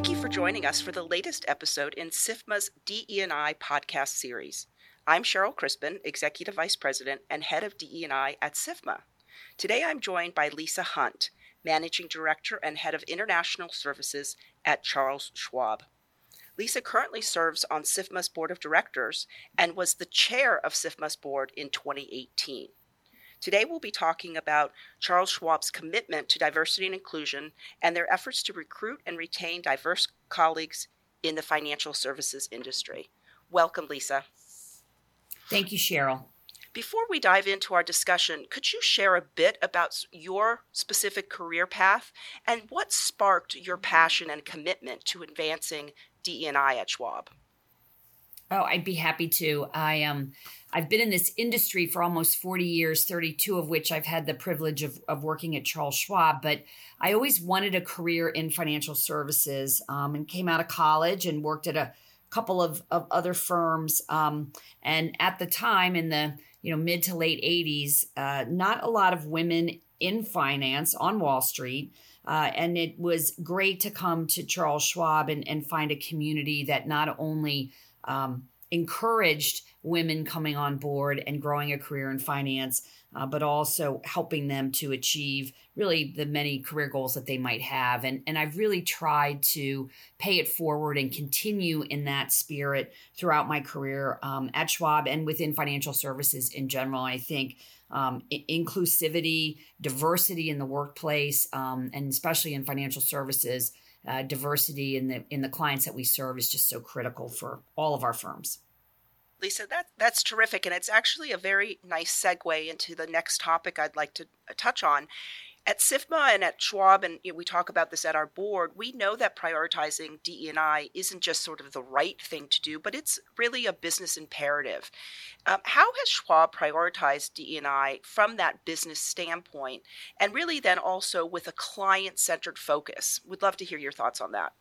Thank you for joining us for the latest episode in SIFMA's DE&I podcast series. I'm Cheryl Crispen, Executive Vice President and Head of DE&I at SIFMA. Today I'm joined by Lisa Hunt, Managing Director and Head of International Services at Charles Schwab. Lisa currently serves on SIFMA's Board of Directors and was the chair of SIFMA's board in 2018. Today we'll be talking about Charles Schwab's commitment to diversity and inclusion and their efforts to recruit and retain diverse colleagues in the financial services industry. Welcome, Lisa. Thank you, Cheryl. Before we dive into our discussion, could you share a bit about your specific career path and what sparked your passion and commitment to advancing DE&I at Schwab? Oh, I'd be happy to. I um I've been in this industry for almost 40 years, 32 of which I've had the privilege of, of working at Charles Schwab. But I always wanted a career in financial services um, and came out of college and worked at a couple of, of other firms. Um, and at the time, in the you know mid to late 80s, uh, not a lot of women in finance on Wall Street. Uh, and it was great to come to Charles Schwab and, and find a community that not only um, encouraged women coming on board and growing a career in finance, uh, but also helping them to achieve really the many career goals that they might have. And, and I've really tried to pay it forward and continue in that spirit throughout my career um, at Schwab and within financial services in general. I think um, inclusivity, diversity in the workplace, um, and especially in financial services. Uh, diversity in the in the clients that we serve is just so critical for all of our firms. Lisa, that that's terrific, and it's actually a very nice segue into the next topic I'd like to uh, touch on. At SIFMA and at Schwab, and you know, we talk about this at our board, we know that prioritizing DE&I isn't just sort of the right thing to do, but it's really a business imperative. Um, how has Schwab prioritized DE&I from that business standpoint, and really then also with a client-centered focus? We'd love to hear your thoughts on that.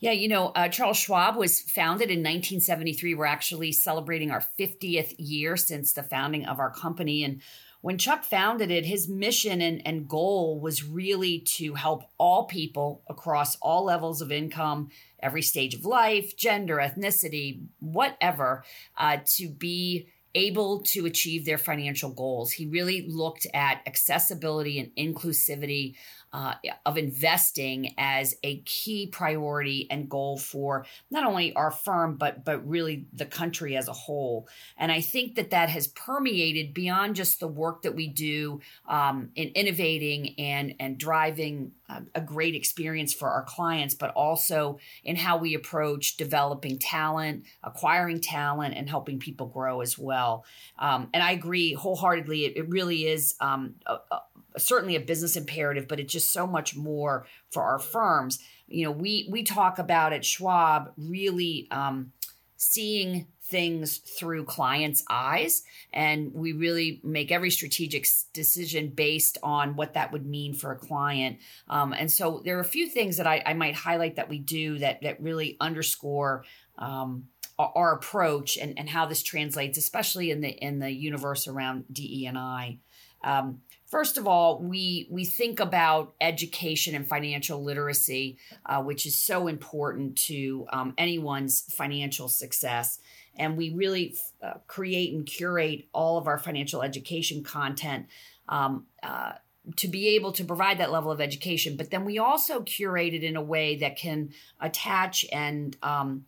Yeah, you know, uh, Charles Schwab was founded in 1973. We're actually celebrating our 50th year since the founding of our company. And when Chuck founded it, his mission and, and goal was really to help all people across all levels of income, every stage of life, gender, ethnicity, whatever, uh, to be able to achieve their financial goals. He really looked at accessibility and inclusivity uh, of investing as a key priority and goal for not only our firm but but really the country as a whole. And I think that that has permeated beyond just the work that we do um, in innovating and and driving a, a great experience for our clients, but also in how we approach developing talent, acquiring talent, and helping people grow as well. Um, and I agree wholeheartedly. It, it really is um, a, a, certainly a business imperative, but it's just so much more for our firms. You know, we we talk about at Schwab really um, seeing things through clients' eyes, and we really make every strategic decision based on what that would mean for a client. Um, and so there are a few things that I, I, might highlight that we do that that really underscore. Um, our approach and, and how this translates, especially in the in the universe around DE and I. Um, First of all, we we think about education and financial literacy, uh, which is so important to um, anyone's financial success, and we really uh, create and curate all of our financial education content. Um, uh, to be able to provide that level of education, but then we also curate it in a way that can attach and um,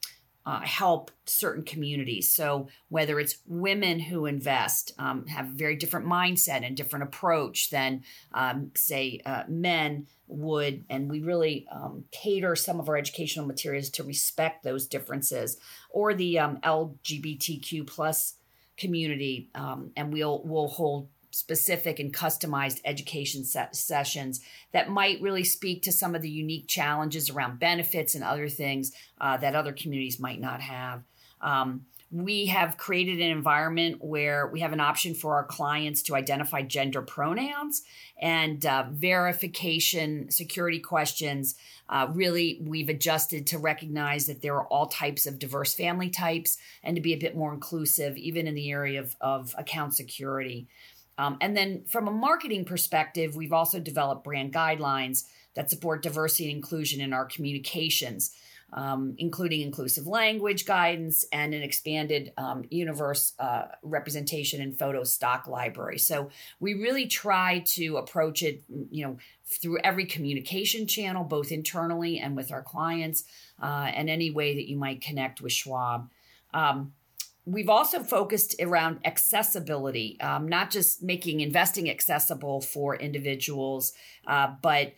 uh, help certain communities. So whether it's women who invest, um, have a very different mindset and different approach than, um, say, uh, men would, and we really um, cater some of our educational materials to respect those differences, or the um, LGBTQ plus community, um, and we'll we'll hold specific and customized education sessions that might really speak to some of the unique challenges around benefits and other things uh, that other communities might not have. Um, we have created an environment where we have an option for our clients to identify gender pronouns and uh, verification security questions. Uh, really, we've adjusted to recognize that there are all types of diverse family types and to be a bit more inclusive, even in the area of, of account security. Um, and then from a marketing perspective, we've also developed brand guidelines that support diversity and inclusion in our communications um, including inclusive language guidance and an expanded um, universe uh, representation and photo stock library. So we really try to approach it, you know, through every communication channel, both internally and with our clients, uh, and any way that you might connect with Schwab. Um, we've also focused around accessibility, um, not just making investing accessible for individuals, uh, but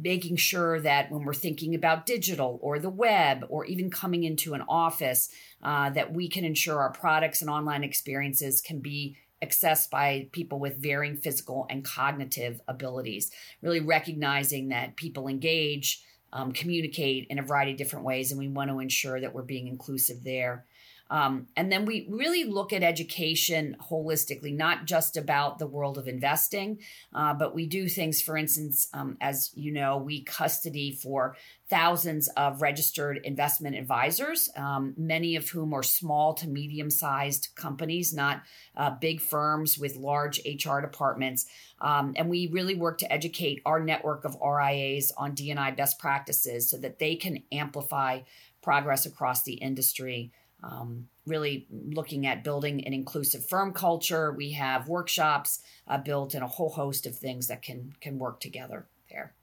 making sure that when we're thinking about digital or the web or even coming into an office, uh, that we can ensure our products and online experiences can be accessed by people with varying physical and cognitive abilities. Really recognizing that people engage. Um, communicate in a variety of different ways, and we want to ensure that we're being inclusive there. Um, and then we really look at education holistically, not just about the world of investing, uh, but we do things, for instance, um, as you know, we custody for thousands of registered investment advisors, um, many of whom are small to medium sized companies, not uh, big firms with large HR departments. Um, and we really work to educate our network of RIAs on DNI best practices so that they can amplify progress across the industry um, really looking at building an inclusive firm culture. We have workshops uh, built and a whole host of things that can can work together there.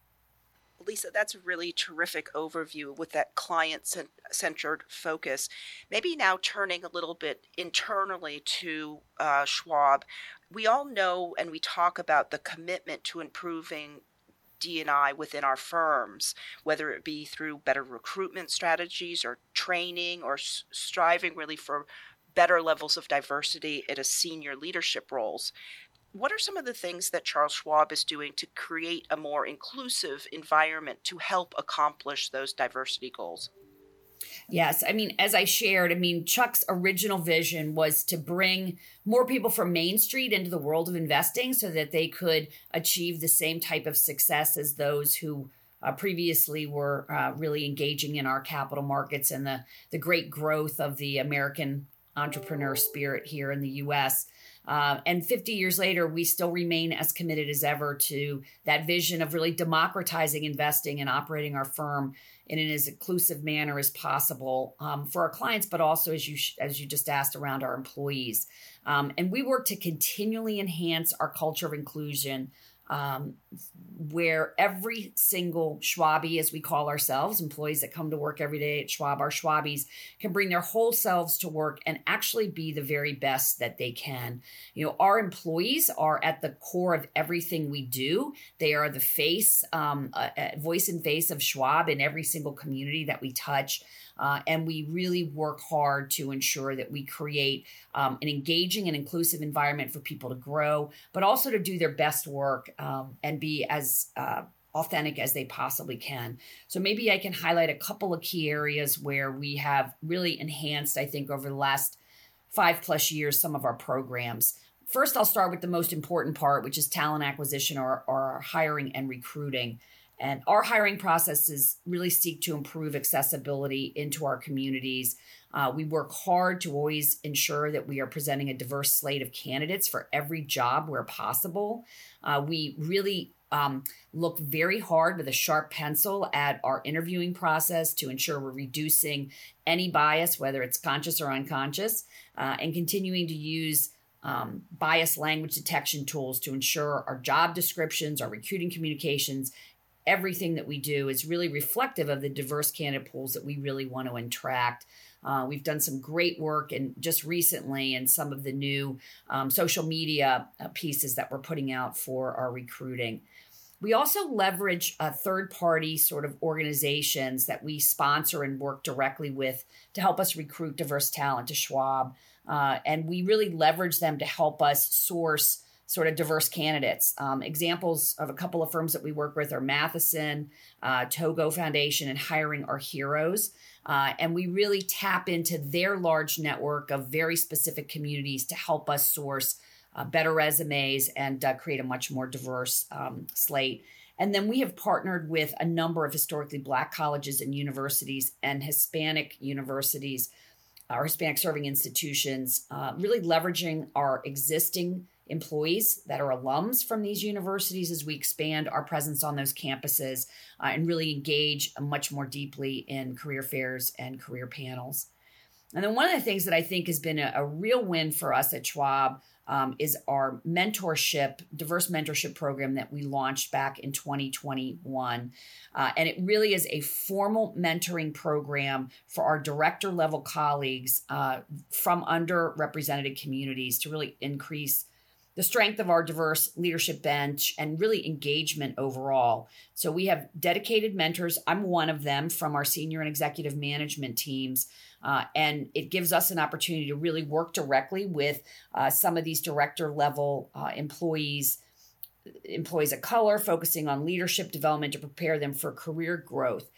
Lisa, that's a really terrific overview with that client centered focus. Maybe now turning a little bit internally to uh, Schwab. We all know and we talk about the commitment to improving D&I within our firms, whether it be through better recruitment strategies or training or striving really for better levels of diversity at a senior leadership roles. What are some of the things that Charles Schwab is doing to create a more inclusive environment to help accomplish those diversity goals? Yes. I mean, as I shared, I mean, Chuck's original vision was to bring more people from Main Street into the world of investing so that they could achieve the same type of success as those who uh, previously were uh, really engaging in our capital markets and the, the great growth of the American entrepreneur spirit here in the US. Uh, and 50 years later, we still remain as committed as ever to that vision of really democratizing investing and operating our firm in an as inclusive manner as possible um, for our clients, but also as you as you just asked around our employees. Um, and we work to continually enhance our culture of inclusion um, where every single Schwabby, as we call ourselves, employees that come to work every day at Schwab, our Schwabbies, can bring their whole selves to work and actually be the very best that they can. You know, our employees are at the core of everything we do. They are the face, um, uh, voice and face of Schwab in every single community that we touch. Uh, and we really work hard to ensure that we create um, an engaging and inclusive environment for people to grow, but also to do their best work um, and be as uh, authentic as they possibly can. So maybe I can highlight a couple of key areas where we have really enhanced, I think, over the last five plus years, some of our programs. First, I'll start with the most important part, which is talent acquisition or, or hiring and recruiting. And our hiring processes really seek to improve accessibility into our communities. Uh, we work hard to always ensure that we are presenting a diverse slate of candidates for every job where possible. Uh, we really um, look very hard with a sharp pencil at our interviewing process to ensure we're reducing any bias, whether it's conscious or unconscious, uh, and continuing to use um, bias language detection tools to ensure our job descriptions, our recruiting communications, everything that we do is really reflective of the diverse candidate pools that we really want to attract. Uh, we've done some great work and just recently in some of the new um, social media uh, pieces that we're putting out for our recruiting. We also leverage uh, third party sort of organizations that we sponsor and work directly with to help us recruit diverse talent to Schwab. Uh, and we really leverage them to help us source sort of diverse candidates. Um, examples of a couple of firms that we work with are Matheson, uh, Toigo Foundation, and Hiring Our Heroes. Uh, and we really tap into their large network of very specific communities to help us source uh, better resumes and uh, create a much more diverse um, slate. And then we have partnered with a number of historically black colleges and universities and Hispanic universities, or Hispanic serving institutions, uh, really leveraging our existing employees that are alums from these universities as we expand our presence on those campuses uh, and really engage much more deeply in career fairs and career panels. And then one of the things that I think has been a, a real win for us at Schwab um, is our mentorship, diverse mentorship program that we launched back in 2021. Uh, and it really is a formal mentoring program for our director level colleagues uh, from underrepresented communities to really increase the strength of our diverse leadership bench and really engagement overall. So we have dedicated mentors. I'm one of them from our senior and executive management teams. Uh, and it gives us an opportunity to really work directly with uh, some of these director level uh, employees employees of color focusing on leadership development to prepare them for career growth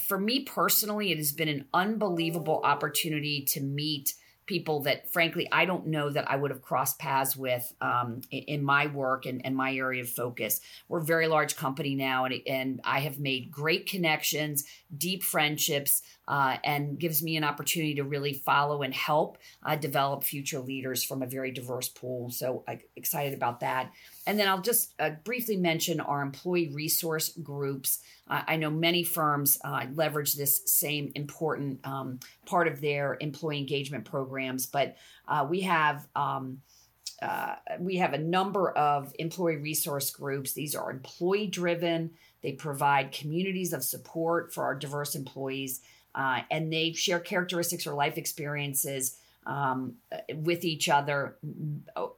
for me personally it has been an unbelievable opportunity to meet people that frankly I don't know that I would have crossed paths with um, in, in, my work and, and, my area of focus. We're a very large company now, and, and I have made great connections, deep friendships, uh, and gives me an opportunity to really follow and help uh, develop future leaders from a very diverse pool. So I'm excited about that. And then I'll just uh, briefly mention our employee resource groups. I know many firms uh, leverage this same important um, part of their employee engagement programs, but uh, we have. Um, uh, we have a number of employee resource groups. These are employee driven. They provide communities of support for our diverse employees, uh, and they share characteristics or life experiences um, with each other.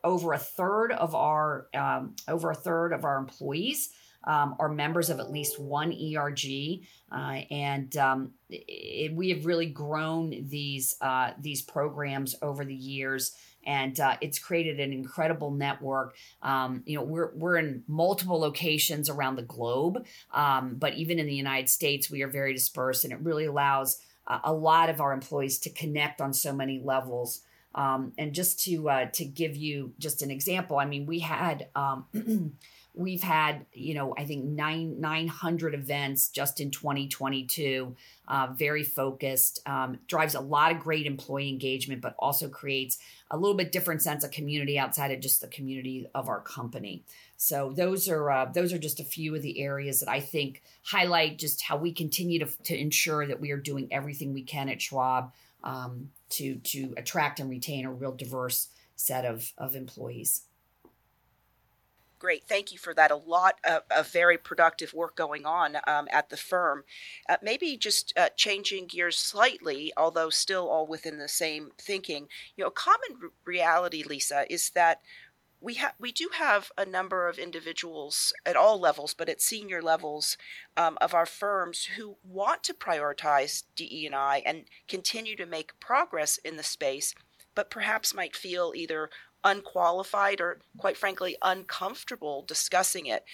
Over a third of our um, over a third of our employees um, are members of at least one ERG, uh, and um, it, we have really grown these uh, these programs over the years. And uh, it's created an incredible network. Um, you know, we're we're in multiple locations around the globe, um, but even in the United States, we are very dispersed, and it really allows a lot of our employees to connect on so many levels. Um, and just to uh, to give you just an example, I mean, we had um, we've had you know I think nine nine hundred events just in 2022. Uh, very focused, um, drives a lot of great employee engagement, but also creates a little bit different sense of community outside of just the community of our company. So those are uh, those are just a few of the areas that I think highlight just how we continue to, to ensure that we are doing everything we can at Schwab um, to to attract and retain a real diverse set of of employees. Great, thank you for that. A lot of, of very productive work going on um, at the firm. Uh, maybe just uh, changing gears slightly, although still all within the same thinking. You know, a common reality, Lisa, is that we have we do have a number of individuals at all levels, but at senior levels um, of our firms who want to prioritize DE and I and continue to make progress in the space, but perhaps might feel either unqualified or, quite frankly, uncomfortable discussing it.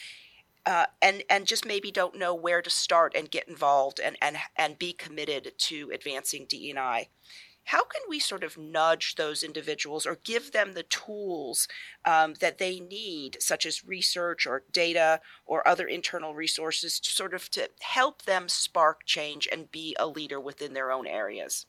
Uh, and and just maybe don't know where to start and get involved and and and be committed to advancing DE&I how can we sort of nudge those individuals or give them the tools um, that they need such as research or data or other internal resources to sort of to help them spark change and be a leader within their own areas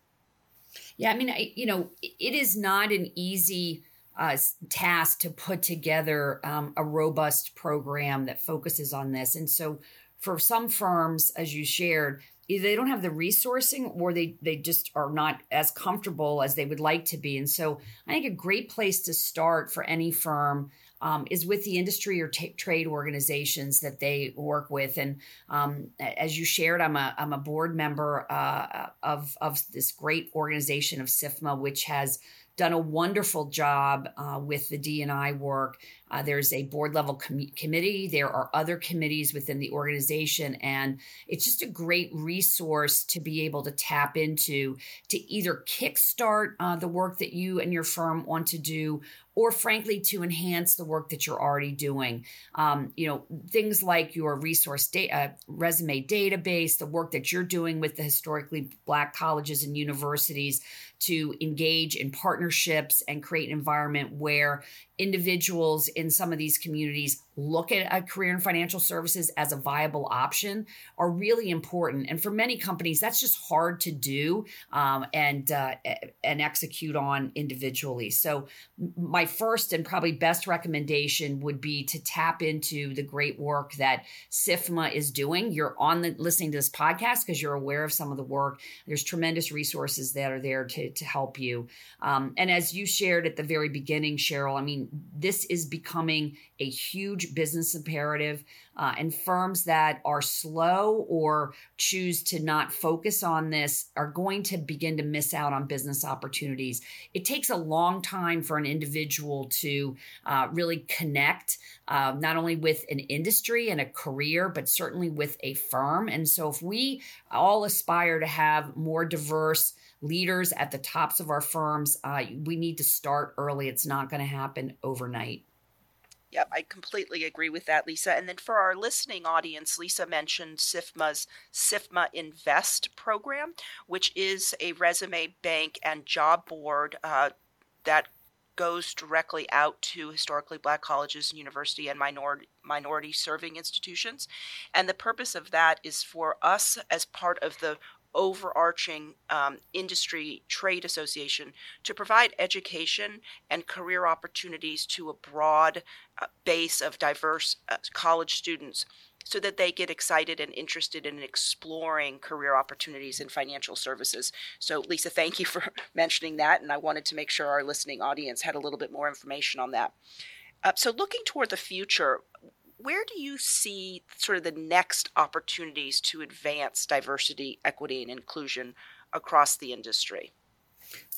yeah i mean I, you know it is not an easy uh, task to put together um, a robust program that focuses on this. And so for some firms as you shared either they don't have the resourcing or they they just are not as comfortable as they would like to be. And so i think a great place to start for any firm um, is with the industry or t- trade organizations that they work with. And um, as you shared i'm a, I'm a board member uh, of, of this great organization of SIFMA which has done a wonderful job uh, with the D&I work. Uh, there's a board level com- committee. There are other committees within the organization, and it's just a great resource to be able to tap into to either kickstart uh, the work that you and your firm want to do, or frankly to enhance the work that you're already doing. Um, you know, things like your resource data, uh, resume database, the work that you're doing with the historically black colleges and universities to engage in partnerships and create an environment where individuals in some of these communities look at a career in financial services as a viable option are really important. And for many companies, that's just hard to do um, and uh, and execute on individually. So, my first and probably best recommendation would be to tap into the great work that SIFMA is doing. You're on the listening to this podcast because you're aware of some of the work. There's tremendous resources that are there to to help you. Um, and as you shared at the very beginning, Cheryl, I mean, this is becoming a huge business imperative. Uh, and firms that are slow or choose to not focus on this are going to begin to miss out on business opportunities. It takes a long time for an individual to uh, really connect, uh, not only with an industry and a career, but certainly with a firm. And so, if we all aspire to have more diverse, leaders at the tops of our firms, uh, we need to start early. It's not going to happen overnight. Yep, I completely agree with that, Lisa. And then for our listening audience, Lisa mentioned SIFMA's SIFMA Invest program, which is a resume bank and job board uh, that goes directly out to historically black colleges and university and minority minority serving institutions and the purpose of that is for us as part of the overarching um, industry trade association to provide education and career opportunities to a broad uh, base of diverse uh, college students so that they get excited and interested in exploring career opportunities in financial services. So, Lisa, thank you for mentioning that. And I wanted to make sure our listening audience had a little bit more information on that. Uh, so, looking toward the future, where do you see sort of the next opportunities to advance diversity, equity, and inclusion across the industry?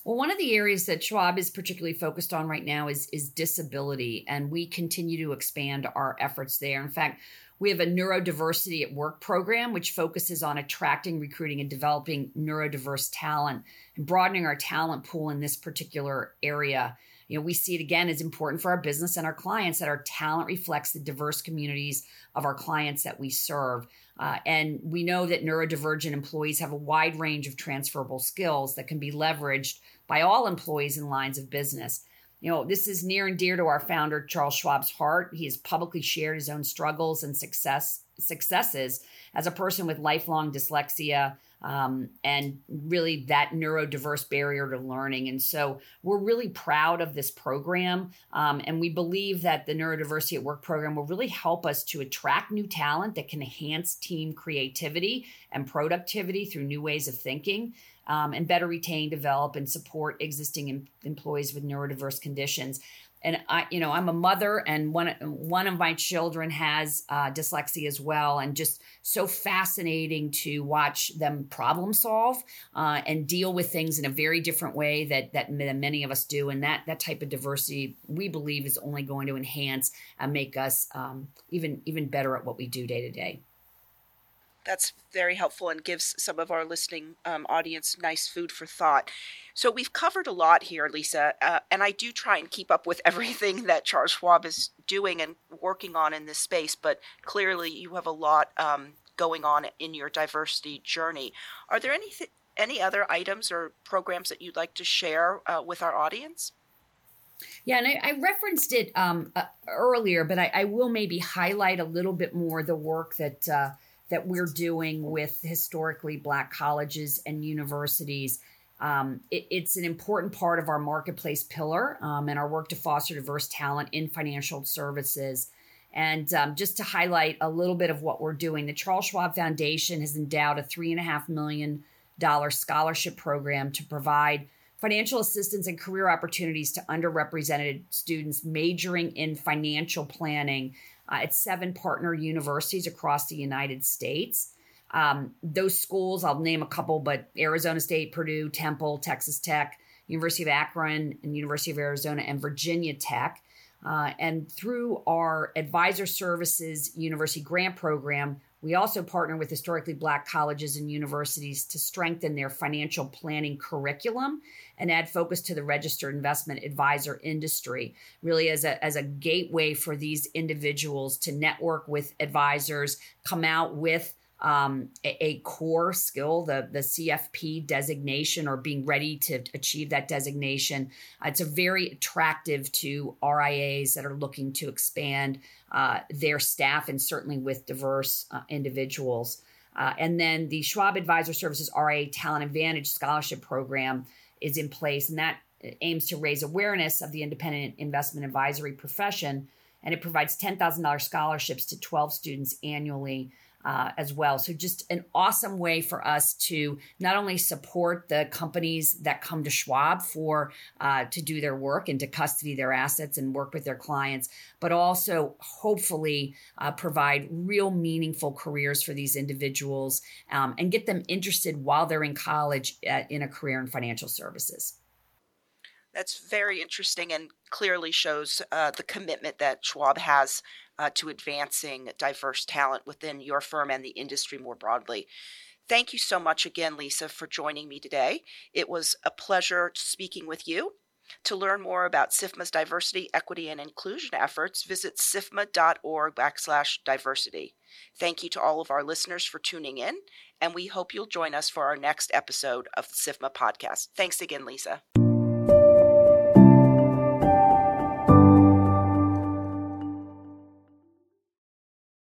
Well, one of the areas that Schwab is particularly focused on right now is, is disability, and we continue to expand our efforts there. In fact, we have a neurodiversity at work program, which focuses on attracting, recruiting, and developing neurodiverse talent and broadening our talent pool in this particular area you know we see it again as important for our business and our clients that our talent reflects the diverse communities of our clients that we serve. Uh, and we know that neurodivergent employees have a wide range of transferable skills that can be leveraged by all employees in lines of business. You know this is near and dear to our founder charles schwab's heart. He has publicly shared his own struggles and success successes as a person with lifelong dyslexia um, and really that neurodiverse barrier to learning. And so we're really proud of this program. Um, and we believe that the Neurodiversity at Work program will really help us to attract new talent that can enhance team creativity and productivity through new ways of thinking. Um, and better retain, develop, and support existing em- employees with neurodiverse conditions and I, you know, I'm a mother, and one one of my children has uh, dyslexia as well, and just so fascinating to watch them problem solve uh, and deal with things in a very different way that that many of us do, and that that type of diversity we believe is only going to enhance and make us um, even even better at what we do day to day that's very helpful and gives some of our listening um, audience nice food for thought. So we've covered a lot here, Lisa, uh, and I do try and keep up with everything that Charles Schwab is doing and working on in this space. But clearly, you have a lot um, going on in your diversity journey. Are there any any other items or programs that you'd like to share uh, with our audience? Yeah, and I, I referenced it um, uh, earlier, but I, I, will maybe highlight a little bit more the work that uh, that we're doing with historically black colleges and universities. Um, it, it's an important part of our marketplace pillar um, and our work to foster diverse talent in financial services. And um, just to highlight a little bit of what we're doing, the Charles Schwab Foundation has endowed a $3.5 million scholarship program to provide financial assistance and career opportunities to underrepresented students majoring in financial planning uh, at seven partner universities across the United States. Um, those schools, I'll name a couple, but Arizona State, Purdue, Temple, Texas Tech, University of Akron, and University of Arizona, and Virginia Tech. Uh, and through our Advisor Services University Grant Program, we also partner with historically black colleges and universities to strengthen their financial planning curriculum and add focus to the registered investment advisor industry, really as a, as a gateway for these individuals to network with advisors, come out with um, a, a, core skill, the, the CFP designation or being ready to achieve that designation. Uh, it's a very attractive to RIAs that are looking to expand uh, their staff and certainly with diverse uh, individuals. Uh, and then the Schwab Advisor Services RIA Talent Advantage Scholarship Program is in place, and that aims to raise awareness of the independent investment advisory profession. And it provides $10,000 scholarships to 12 students annually uh, as well. So, just an awesome way for us to not only support the companies that come to Schwab for uh, to do their work and to custody their assets and work with their clients, but also hopefully uh, provide real meaningful careers for these individuals um, and get them interested while they're in college at, uh, in a career in financial services. That's very interesting and clearly shows uh, the commitment that Schwab has uh, to advancing diverse talent within your firm and the industry more broadly. Thank you so much again, Lisa, for joining me today. It was a pleasure speaking with you. To learn more about SIFMA's diversity, equity, and inclusion efforts, visit sifma.org backslash diversity. Thank you to all of our listeners for tuning in, and we hope you'll join us for our next episode of the SIFMA podcast. Thanks again, Lisa.